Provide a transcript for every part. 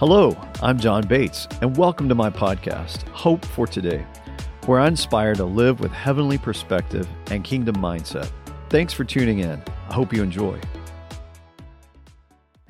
Hello, I'm John Bates, and welcome to my podcast, Hope for Today, where I inspire to live with heavenly perspective and kingdom mindset. Thanks for tuning in. I hope you enjoy.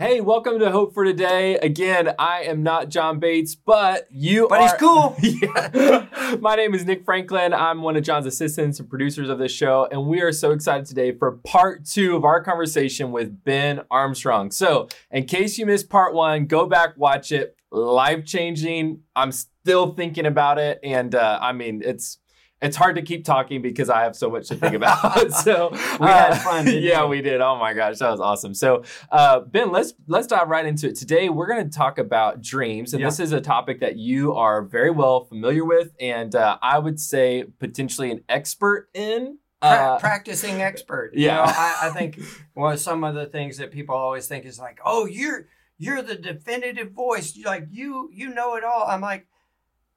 Hey, welcome to Hope for Today. Again, I am not John Bates, but you but are. he's cool. yeah. My name is Nick Franklin. I'm one of John's assistants and producers of this show, and we are so excited today for part two of our conversation with Ben Armstrong. So, in case you missed part one, go back, watch it. Life changing. I'm still thinking about it, and uh, I mean, it's it's hard to keep talking because I have so much to think about. so we had fun. yeah, we? we did. Oh my gosh, that was awesome. So uh, Ben, let's let's dive right into it. Today we're going to talk about dreams, and Yeah. this is a topic that you are very well familiar with, and uh, I would say potentially an expert in. Pra- Uh, practicing expert. yeah. You know, I, I think well, some of the things that people always think is like, oh, you're you're the definitive voice. You like you you know it all. I'm like,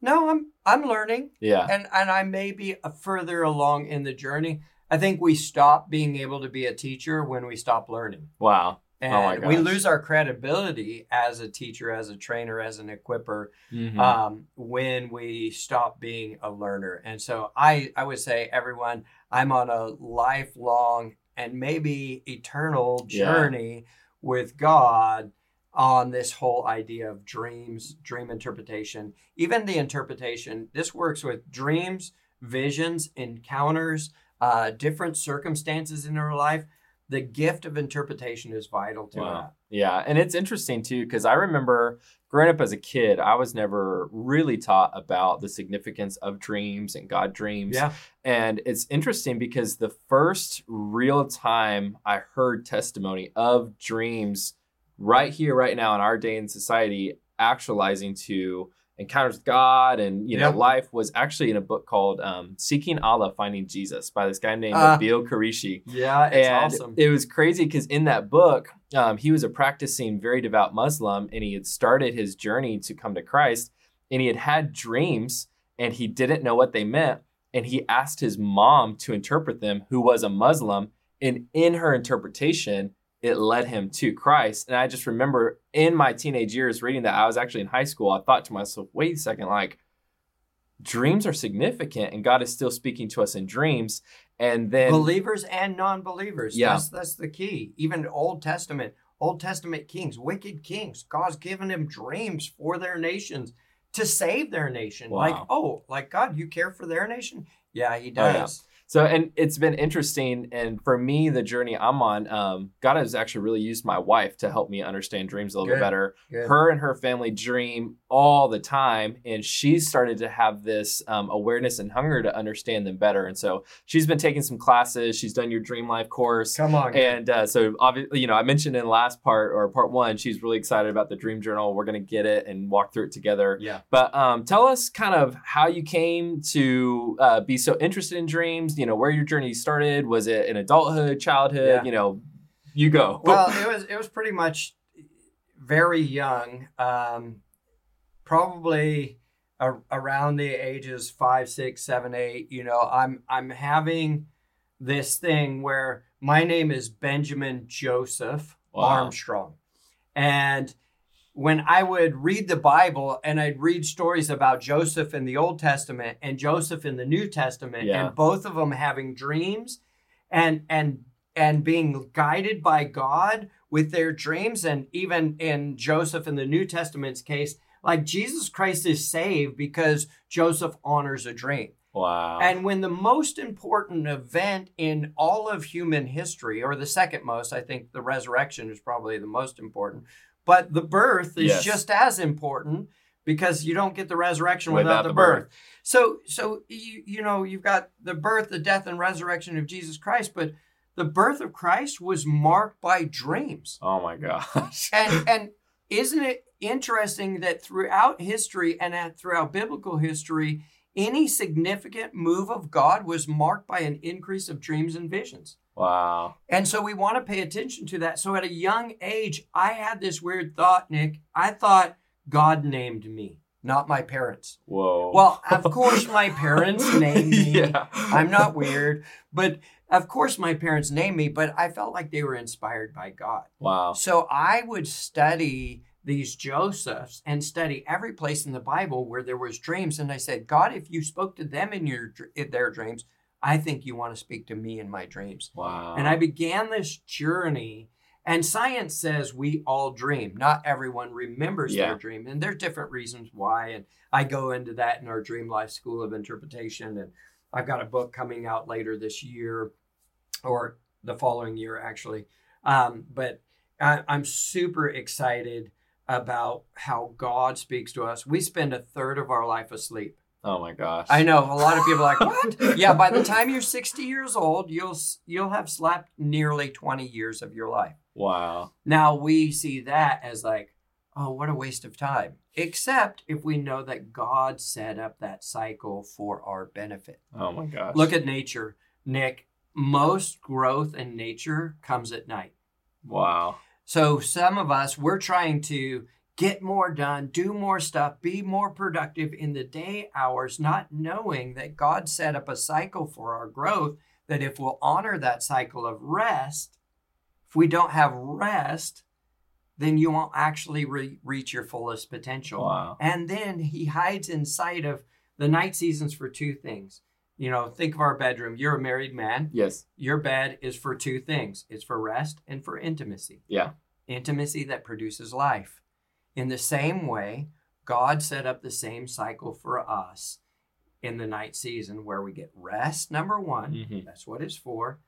no, I'm I'm learning, yeah. and and I may be a further along in the journey. I think we stop being able to be a teacher when we stop learning. Wow. And Oh my we lose our credibility as a teacher, as a trainer, as an equipper, Mhm. um, when we stop being a learner. And so I, I would say, everyone, I'm on a lifelong and maybe eternal Yeah. journey with God on this whole idea of dreams, dream interpretation, even the interpretation. This works with dreams, visions, encounters, uh, different circumstances in our life. The gift of interpretation is vital to Wow. that. Yeah, and it's interesting too because I remember growing up as a kid, I was never really taught about the significance of dreams and God dreams. Yeah. And it's interesting because the first real time I heard testimony of dreams right here, right now in our day in society, actualizing to encounters with God and you know Yep. life was actually in a book called um, Seeking Allah, Finding Jesus by this guy named Ah. Nabil Qureshi Yeah, it's and awesome. it was crazy because in that book, um, he was a practicing, very devout Muslim, and he had started his journey to come to Christ, and he had had dreams, and he didn't know what they meant, and he asked his mom to interpret them, who was a Muslim, and in her interpretation, it led him to Christ. And I just remember in my teenage years reading that, I was actually in high school. I thought to myself, wait a second, like dreams are significant, and God is still speaking to us in dreams. And then believers and non-believers. Yeah. That's that's the key. Even Old Testament, Old Testament kings, wicked kings, God's given them dreams for their nations to save their nation. Like, oh, like God, you care for their nation? Yeah, he Oh, yeah. So, and it's been interesting. And for me, the journey I'm on, um, God has actually really used my wife to help me understand dreams a little bit better. Good. Her and her family dream all the time. And she's started to have this um, awareness and hunger to understand them better. And so she's been taking some classes. She's done your Dream Life course. Come on. And uh, so, obviously, you know, I mentioned in last part or part one, she's really excited about the Dream Journal. We're going to get it and walk through it together. yeah. But um, tell us kind of how you came to uh, be so interested in dreams. You know, where your journey started. Was it in adulthood, childhood? Yeah. You know, you go. Well, it was it was pretty much very young, um, probably a, around the ages five, six, seven, eight. You know, I'm I'm having this thing where my name is Benjamin Joseph Wow. Armstrong, and when I would read the Bible and I'd read stories about Joseph in the Old Testament and Joseph in the New Testament, Yeah. and both of them having dreams and and and being guided by God with their dreams, and even in Joseph in the New Testament's case, like Jesus Christ is saved because Joseph honors a dream. wow. And when the most important event in all of human history, or the second most, I think the resurrection is probably the most important, but the birth is Yes. just as important because you don't get the resurrection without, the, birth. So, so you you know you've got the birth, the death, and resurrection of Jesus Christ, but the birth of Christ was marked by dreams. oh my gosh. And and isn't it interesting that throughout history and at, throughout biblical history, any significant move of God was marked by an increase of dreams and visions. Wow. And so we want to pay attention to that. So at a young age, I had this weird thought, Nick. I thought God named me, not my parents. Whoa. Well, of course, my parents named me. yeah. I'm not weird, but of course, my parents named me, but I felt like they were inspired by God. Wow. So I would study these Josephs and study every place in the Bible where there was dreams. And I said, God, if you spoke to them in your in their dreams, I think you want to speak to me in my dreams. Wow. And I began this journey. And science says we all dream. Not everyone remembers Yeah. their dream. And there's different reasons why. And I go into that in our Dream Life School of Interpretation. And I've got a book coming out later this year or the following year, actually. Um, but I, I'm super excited about how God speaks to us. We spend a third of our life asleep. Oh my gosh. I know a lot of people are like, "What?" yeah, by the time you're 60 years old, you'll you'll have slept nearly 20 years of your life. Wow. Now we see that as like, oh, what a waste of time. Except if we know that God set up that cycle for our benefit. Oh my gosh. Look at nature, Nick. Most growth in nature comes at night. Wow. So some of us, we're trying to get more done, do more stuff, be more productive in the day hours, not knowing that God set up a cycle for our growth. That if we'll honor that cycle of rest, if we don't have rest, then you won't actually re- reach your fullest potential. Wow. And then he hides inside of the night seasons for two things. You know, think of our bedroom. You're a married man Yes. your bed is for two things it's for rest and for intimacy. Yeah. Intimacy that produces life. In the same way, God set up the same cycle for us in the night season where we get rest, number one. Mhm. That's what it's for.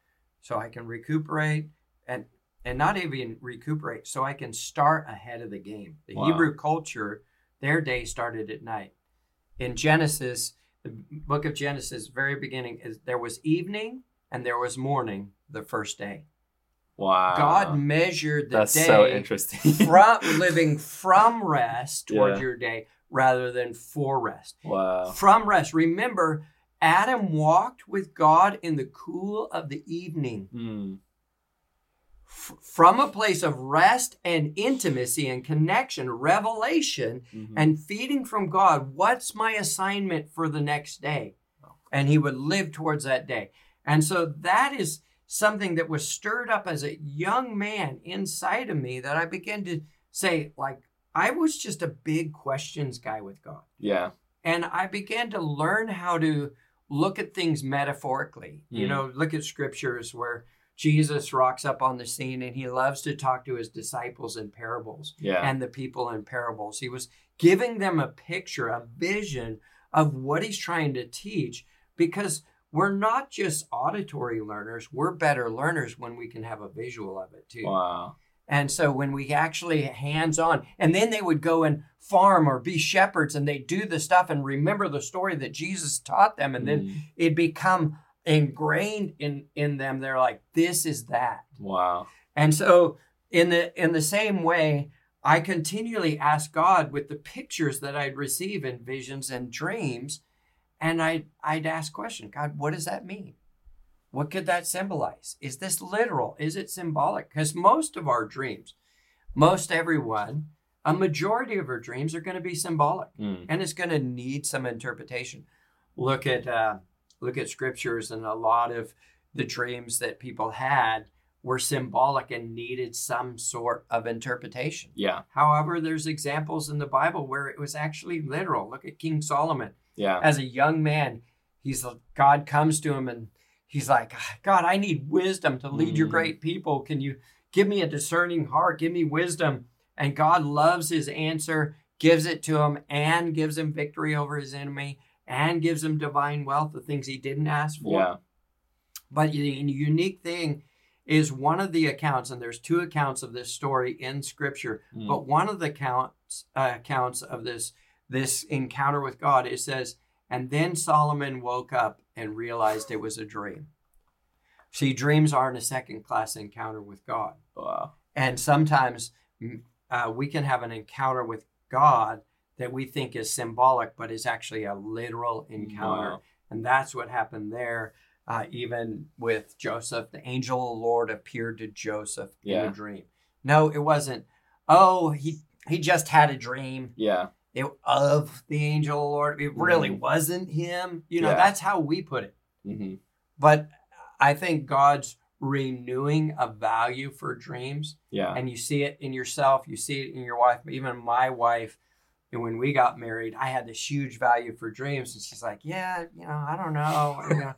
So I can recuperate and and not even recuperate, so I can start ahead of the game. The Wow. Hebrew culture, their day started at night. In Genesis, the book of Genesis, very beginning, is there was evening and there was morning the first day. Wow. God measured the That's day so interesting. from living from rest towards Yeah. your day rather than for rest. wow. From rest. Remember, Adam walked with God in the cool of the evening. Mm. F- from a place of rest and intimacy and connection, revelation, Mhm. and feeding from God. What's my assignment for the next day? And he would live towards that day. And so that is something that was stirred up as a young man inside of me that I began to say, like, I was just a big questions guy with God. yeah. And I began to learn how to look at things metaphorically. You Mm. know, look at scriptures where Jesus rocks up on the scene and he loves to talk to his disciples in parables Yeah. and the people in parables. He was giving them a picture, a vision of what he's trying to teach because we're not just auditory learners, we're better learners when we can have a visual of it too. wow. And so when we actually hands on, and then they would go and farm or be shepherds and they do the stuff and remember the story that Jesus taught them, and then Mm. it become ingrained in in them. They're like, this is that. Wow. And so in the in the same way, I continually ask God with the pictures that I'd receive in visions and dreams, and I'd I'd ask question, God, what does that mean? What could that symbolize? Is this literal? Is it symbolic? Because most of our dreams, most everyone, a majority of our dreams are going to be symbolic Mm. and it's going to need some interpretation. Look at uh, look at scriptures, and a lot of the dreams that people had were symbolic and needed some sort of interpretation. Yeah. However, there's examples in the Bible where it was actually literal. Look at King Solomon. Yeah. As a young man, he's God comes to him and he's like, God, I need wisdom to lead your Mm. great people. Can you give me a discerning heart? Give me wisdom. And God loves his answer, gives it to him, and gives him victory over his enemy, and gives him divine wealth, the things he didn't ask for. Yeah. But the unique thing is one of the accounts, and there's two accounts of this story in Scripture. Mm. But one of the accounts uh, accounts of this this encounter with God, it says, and then Solomon woke up and realized it was a dream. See, dreams aren't a second class encounter with God, Wow. and sometimes uh, we can have an encounter with God that we think is symbolic, but is actually a literal encounter. Wow. And that's what happened there. Uh, even with Joseph, the angel of the Lord appeared to Joseph in a dream. No, it wasn't. Oh, he he just had a dream Yeah. It, of the angel of the Lord. It really Mhm. wasn't him. You know, Yeah. that's how we put it. hmm But I think God's renewing a value for dreams Yeah. and you see it in yourself you see it in your wife even my wife and when we got married i had this huge value for dreams and she's like yeah you know i don't know, you know.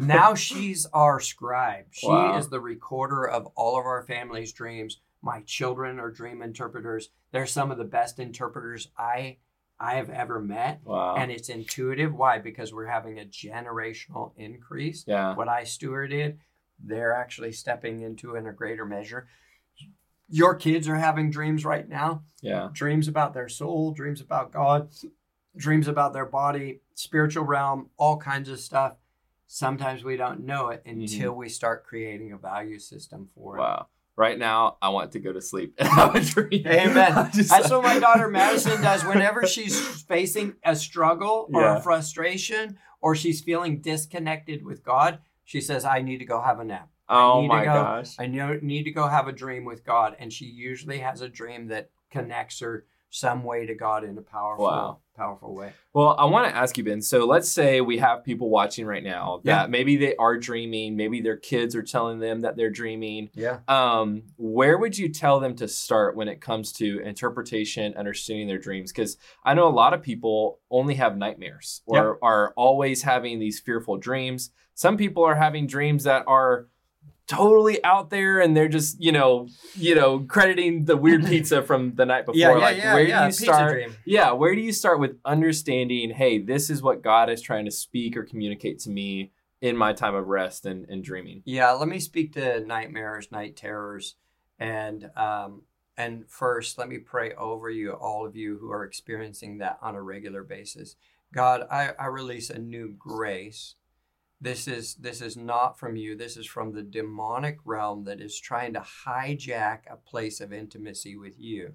now she's our scribe she Wow. is the recorder of all of our family's dreams my children are dream interpreters they're some of the best interpreters i i have ever met Wow. and it's intuitive why because we're having a generational increase yeah. what I stewarded, they're actually stepping into in a greater measure. Your kids are having dreams right now Yeah. dreams about their soul, dreams about God, dreams about their body, spiritual realm, all kinds of stuff. Sometimes we don't know it mm-hmm. until we start creating a value system for it. Wow. Right now, I want to go to sleep and have a dream. Amen. That's like- what my daughter Madison does whenever she's facing a struggle or Yeah. a frustration or she's feeling disconnected with God. She says, I need to go have a nap. Oh my go- gosh. I need to go have a dream with God. And she usually has a dream that connects her some way to God in a powerful, Wow. powerful way. Well, I want to ask you, Ben. So let's say we have people watching right now that Yeah. maybe they are dreaming, maybe their kids are telling them that they're dreaming. Yeah. Um, where would you tell them to start when it comes to interpretation, understanding their dreams? Because I know a lot of people only have nightmares or Yep. are always having these fearful dreams. Some people are having dreams that are totally out there and they're just you know you know crediting the weird pizza from the night before like where do you Pizza start dream. yeah, where do you start with understanding, hey, this is what God is trying to speak or communicate to me in my time of rest and, and dreaming? Yeah, let me speak to nightmares, night terrors, and um, and first, let me pray over you, all of you who are experiencing that on a regular basis. God, I, I release a new grace. This is this is not from you. This is from the demonic realm that is trying to hijack a place of intimacy with you.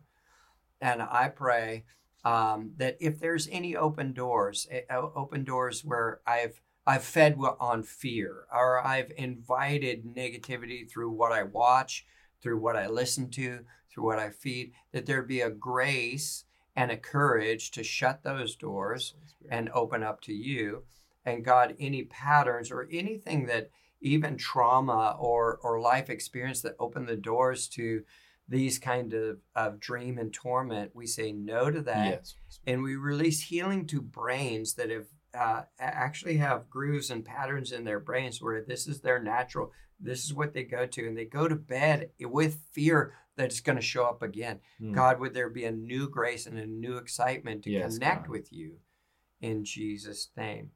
And I pray um, that if there's any open doors, eh, open doors where I've I've fed on fear, or I've invited negativity through what I watch, through what I listen to, through what I feed, that there be a grace and a courage to shut those doors and open up to you. And God, any patterns or anything that even trauma or, or life experience that open the doors to these kind of, of dream and torment, we say no to that Yes. and we release healing to brains that have uh, actually have grooves and patterns in their brains where this is their natural this is what they go to and they go to bed with fear that it's going to show up again Hmm. god would there be a new grace and a new excitement to Yes, connect God. with you in jesus name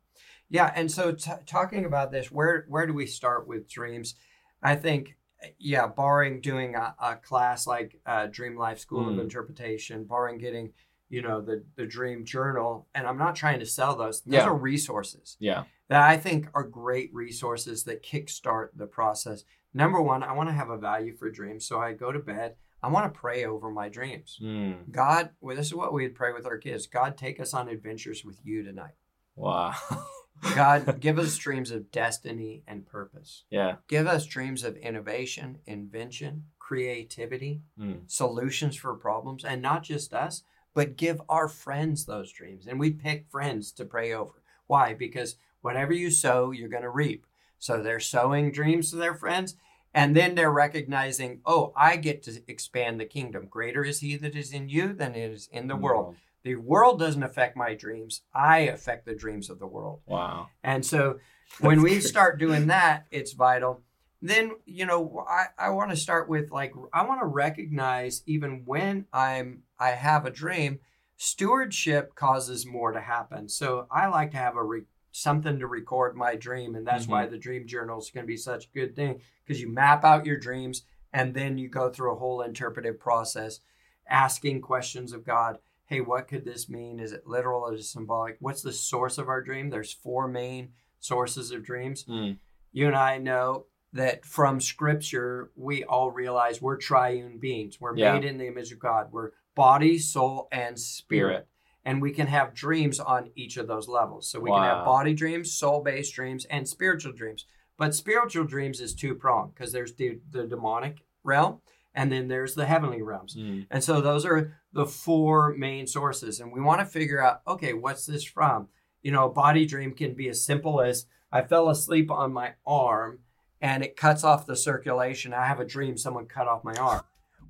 yeah and so t- talking about this where where do we start with dreams i think yeah barring doing a, a class like uh, dream life school of Hmm. interpretation barring getting you know the the dream journal and i'm not trying to sell those those Yeah. are resources Yeah. that i think are great resources that kickstart the process number one i want to have a value for dreams so i go to bed i want to pray over my dreams Hmm. god well this is what we would pray with our kids god take us on adventures with you tonight Wow. god give us dreams of destiny and purpose. Yeah. give us dreams of innovation invention creativity Hmm. solutions for problems and not just us but give our friends those dreams. And we pick friends to pray over. Why? Because whatever you sow you're going to reap. So they're sowing dreams to their friends and then they're recognizing oh i get to expand the kingdom. Greater is he that is in you than is in the world the world doesn't affect my dreams i affect the dreams of the world Wow. and so when we start doing that, it's vital. Then, you know, I, I want to start with like, I want to recognize even when I'm, I have a dream, stewardship causes more to happen. So I like to have a, re, something to record my dream. And that's why mm-hmm. the dream journal is going to be such a good thing because you map out your dreams and then you go through a whole interpretive process, asking questions of God hey, what could this mean? Is it literal or is it symbolic? What's the source of our dream? There's four main sources of dreams. Hmm. You and I know that from scripture, we all realize we're triune beings. We're Yeah. made in the image of God. We're body, soul, and spirit. And we can have dreams on each of those levels. So we can have body dreams, soul based dreams, and spiritual dreams. But spiritual dreams is two pronged because there's the, the demonic realm and then there's the heavenly realms. Hmm. And so those are the four main sources. And we want to figure out, okay, what's this from? You know, a body dream can be as simple as I fell asleep on my arm and it cuts off the circulation. I have a dream someone cut off my arm.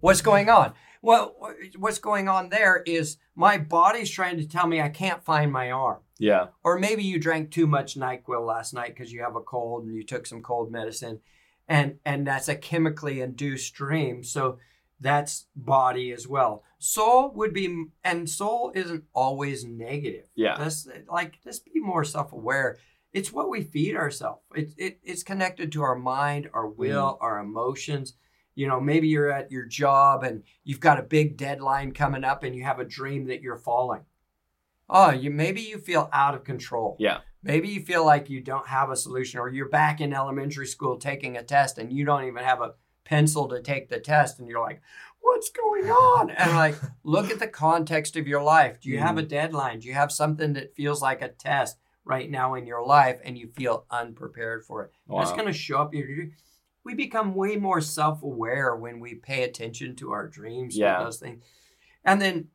What's going on? Well, what's going on there is my body's trying to tell me I can't find my arm. Yeah. Or maybe you drank too much NyQuil last night because you have a cold and you took some cold medicine. And and that's a chemically induced dream. So that's body as well. Soul would be and soul isn't always negative. Yeah. That's like just be more self-aware. It's what we feed ourselves. It, it it's connected to our mind, our mm. will, our emotions you know maybe you're at your job and you've got a big deadline coming up and you have a dream that you're falling oh you maybe you feel out of control Yeah. maybe you feel like you don't have a solution or you're back in elementary school taking a test and you don't even have a pencil to take the test and you're like what's going on? And like look at the context of your life. Do you have a deadline? Do you have something that feels like a test right now in your life and you feel unprepared for it? That's going to show up we become way more self-aware when we pay attention to our dreams Yeah. and those things. And then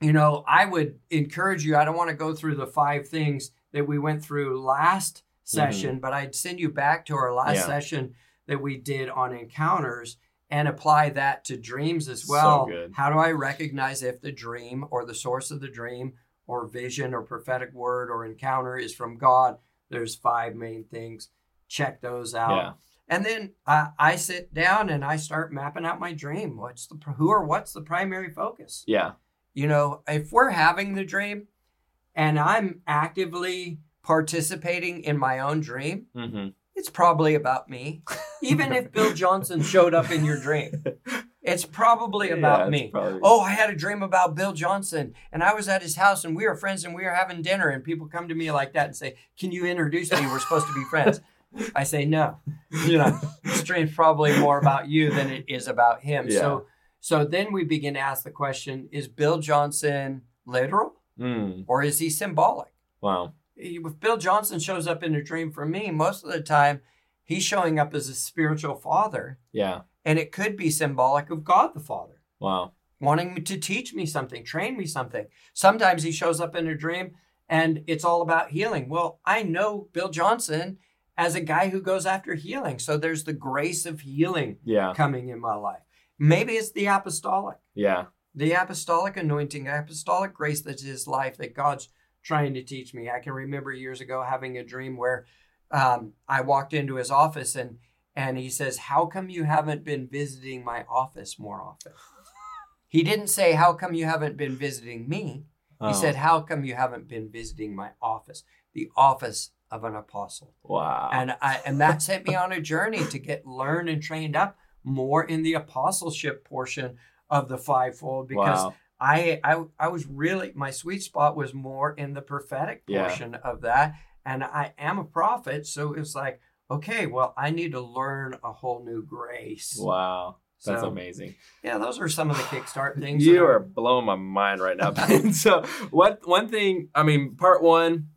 you know i would encourage you i don't want to go through the five things that we went through last session but i'd send you back to our last Mm-hmm. Yeah. session that we did on encounters and apply that to dreams as So well good. how do i recognize if the dream or the source of the dream or vision or prophetic word or encounter is from god there's five main things check those out Yeah. and then I, I sit down and I start mapping out my dream. What's the who or what's the primary focus? Yeah. You know, if we're having the dream, and I'm actively participating in my own dream, Mm-hmm. it's probably about me. Even if Bill Johnson showed up in your dream, it's probably about me. Oh, I had a dream about Bill Johnson, and I was at his house, and we were friends, and we were having dinner, and people come to me like that and say, "Can you introduce me? We're supposed to be friends." I say no. You know, this dream's probably more about you than it is about him. Yeah. So, so then we begin to ask the question: Is Bill Johnson literal Mm. or is he symbolic? Wow. If Bill Johnson shows up in a dream for me, most of the time, he's showing up as a spiritual father, Yeah. and it could be symbolic of God the Father Wow. wanting to teach me something, train me something. Sometimes he shows up in a dream and it's all about healing. Well, I know Bill Johnson as a guy who goes after healing. So there's the grace of healing Yeah. coming in my life. Maybe it's the apostolic, Yeah. the apostolic anointing, apostolic grace that's his life that God's trying to teach me. I can remember years ago having a dream where um, I walked into his office and and he says, "How come you haven't been visiting my office more often?" He didn't say, "How come you haven't been visiting me?" He Oh, said, "How come you haven't been visiting my office, the office of an apostle?" Wow. And I and that sent me on a journey to get learned and trained up more in the apostleship portion of the fivefold because wow. I, I I was really my sweet spot was more in the prophetic Yeah. portion of that, and I am a prophet, so it's like okay, well I need to learn a whole new grace. Wow. That's So, amazing. Yeah, those are some of the kickstart things. You are blowing my mind right now. So what one thing, I mean, part one,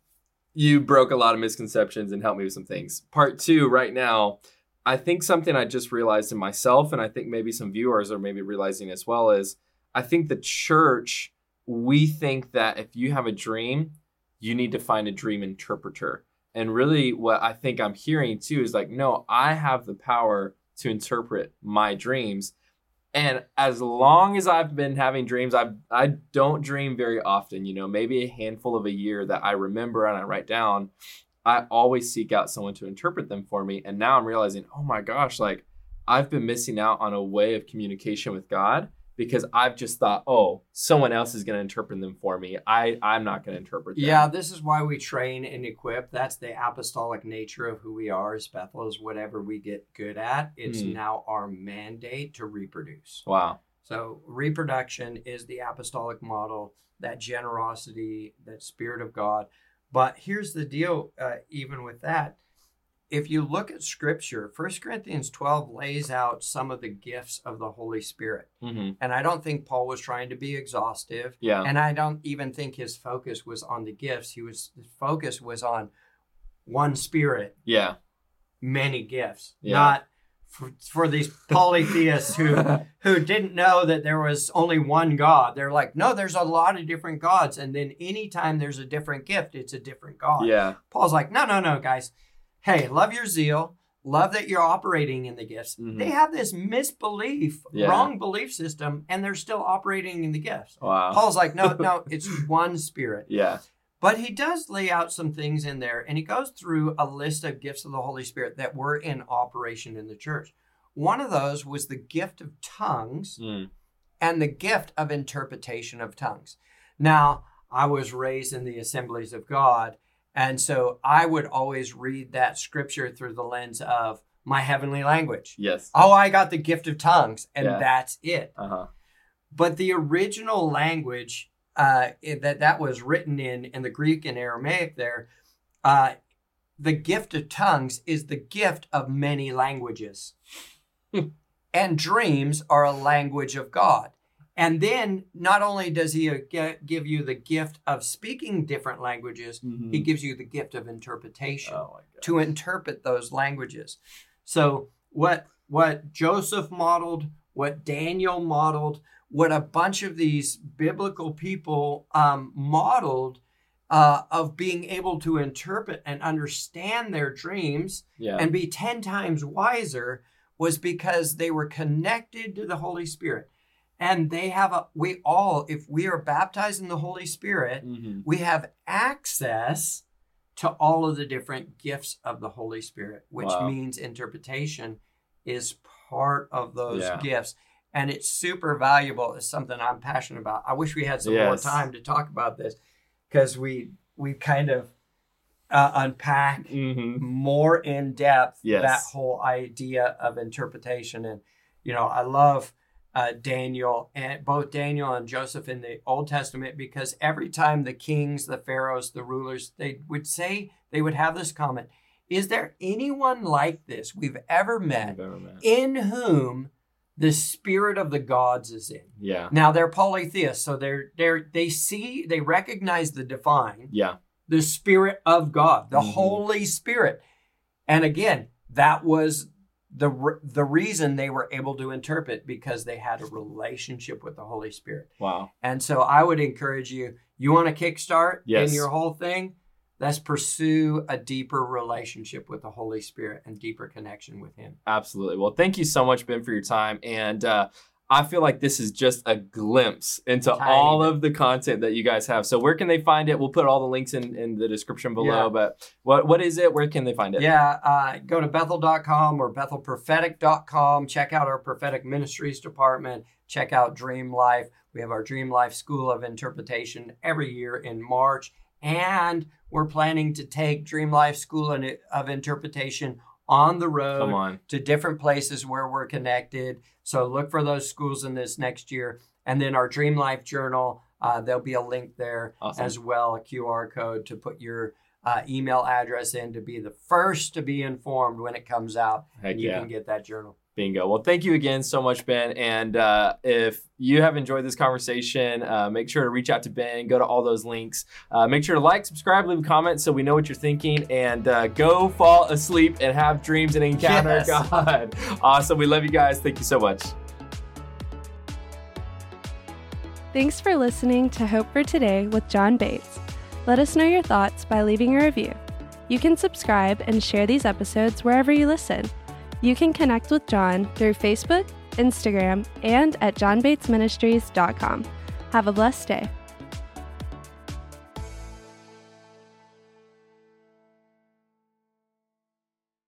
you broke a lot of misconceptions and helped me with some things. Part two, right now, I think something I just realized in myself, and I think maybe some viewers are maybe realizing as well, is I think the church, we think that if you have a dream, you need to find a dream interpreter. And really, what I think I'm hearing too is like, no, I have the power to interpret my dreams. And as long as I've been having dreams, I I don't dream very often. You know, maybe a handful of a year that I remember and I write down. I always seek out someone to interpret them for me. And now I'm realizing, oh my gosh, like I've been missing out on a way of communication with God because I've just thought, oh, someone else is going to interpret them for me. I I'm not going to interpret them. Yeah, this is why we train and equip. That's the apostolic nature of who we are as Bethel is whatever we get good at. It's Hmm. now our mandate to reproduce. Wow. So reproduction is the apostolic model, that generosity, that spirit of God. But here's the deal, uh, even with that, if you look at scripture, 1 Corinthians 12 lays out some of the gifts of the Holy Spirit. hmm And I don't think Paul was trying to be exhaustive. Yeah. And I don't even think his focus was on the gifts. He was his focus was on one spirit, yeah. many gifts. Yeah. Not for, for these polytheists who who didn't know that there was only one God. They're like, no, there's a lot of different gods. And then anytime there's a different gift, it's a different God. yeah. Paul's like, no, no, no, guys. Hey, love your zeal, love that you're operating in the gifts. Mhm. They have this misbelief, Yeah. wrong belief system, and they're still operating in the gifts. Wow. Paul's like, no, no, it's one spirit. Yeah. But he does lay out some things in there, and he goes through a list of gifts of the Holy Spirit that were in operation in the church. One of those was the gift of tongues Mm. and the gift of interpretation of tongues. Now, I was raised in the assemblies of God, and so I would always read that scripture through the lens of my heavenly language. Yes. Oh, I got the gift of tongues, and Yeah. that's it. Uh huh. But the original language uh, that that was written in in the Greek and Aramaic there, uh, the gift of tongues is the gift of many languages, and dreams are a language of God. And then not only does he uh, give you the gift of speaking different languages, Mhm. he gives you the gift of interpretation Oh to interpret those languages. So what what Joseph modeled, what Daniel modeled, what a bunch of these biblical people um, modeled uh, of being able to interpret and understand their dreams Yeah. and be 10 times wiser was because they were connected to the Holy Spirit. And they have a, we all, if we are baptized in the Holy Spirit, Mhm. we have access to all of the different gifts of the Holy Spirit, which Wow. means interpretation is part of those Yeah. gifts. And it's super valuable. It's something I'm passionate about. I wish we had some more time to talk about this because we we kind of uh, unpack Mhm. more in depth Yes. that whole idea of interpretation. And you know, I love uh, Daniel and both Daniel and Joseph in the Old Testament because every time the kings, the pharaohs, the rulers, they would say they would have this comment: "Is there anyone like this we've ever met ever met. in whom the spirit of the gods is in?" Yeah. Now they're polytheists, so they're they're they see they recognize the divine Yeah. the Spirit of God, the Mhm. Holy Spirit. And again, that was the the reason they were able to interpret because they had a relationship with the Holy Spirit. Wow. And so I would encourage you, you want to kickstart Yes. in your whole thing, let's pursue a deeper relationship with the Holy Spirit and deeper connection with him. Absolutely. Well, thank you so much, Ben, for your time. And uh, I feel like this is just a glimpse into Tiny all of the content that you guys have. So, where can they find it? We'll put all the links in, in the description below. Yeah. But what what is it? Where can they find it? Yeah, uh, go to bethel.com or bethelprophetic.com. Check out our prophetic ministries department. Check out Dream Life. We have our Dream Life School of Interpretation every year in March. And we're planning to take Dream Life School of Interpretation on the road on. to different places where we're connected. So look for those schools in this next year. And then our Dream Life Journal, uh, there'll be a link there Awesome. as well, a QR code to put your uh, email address in to be the first to be informed when it comes out. Heck and you yeah. can get that journal. Bingo. Well, thank you again so much, Ben. And uh, if you have enjoyed this conversation, uh, make sure to reach out to Ben. Go to all those links. Uh, make sure to like, subscribe, leave a comment so we know what you're thinking. And uh, go fall asleep and have dreams and encounter Yes. God. Awesome. We love you guys. Thank you so much. Thanks for listening to Hope for Today with John Bates. Let us know your thoughts by leaving a review. You can subscribe and share these episodes wherever you listen. You can connect with John through Facebook, Instagram, and at johnbatesministries.com. Have a blessed day.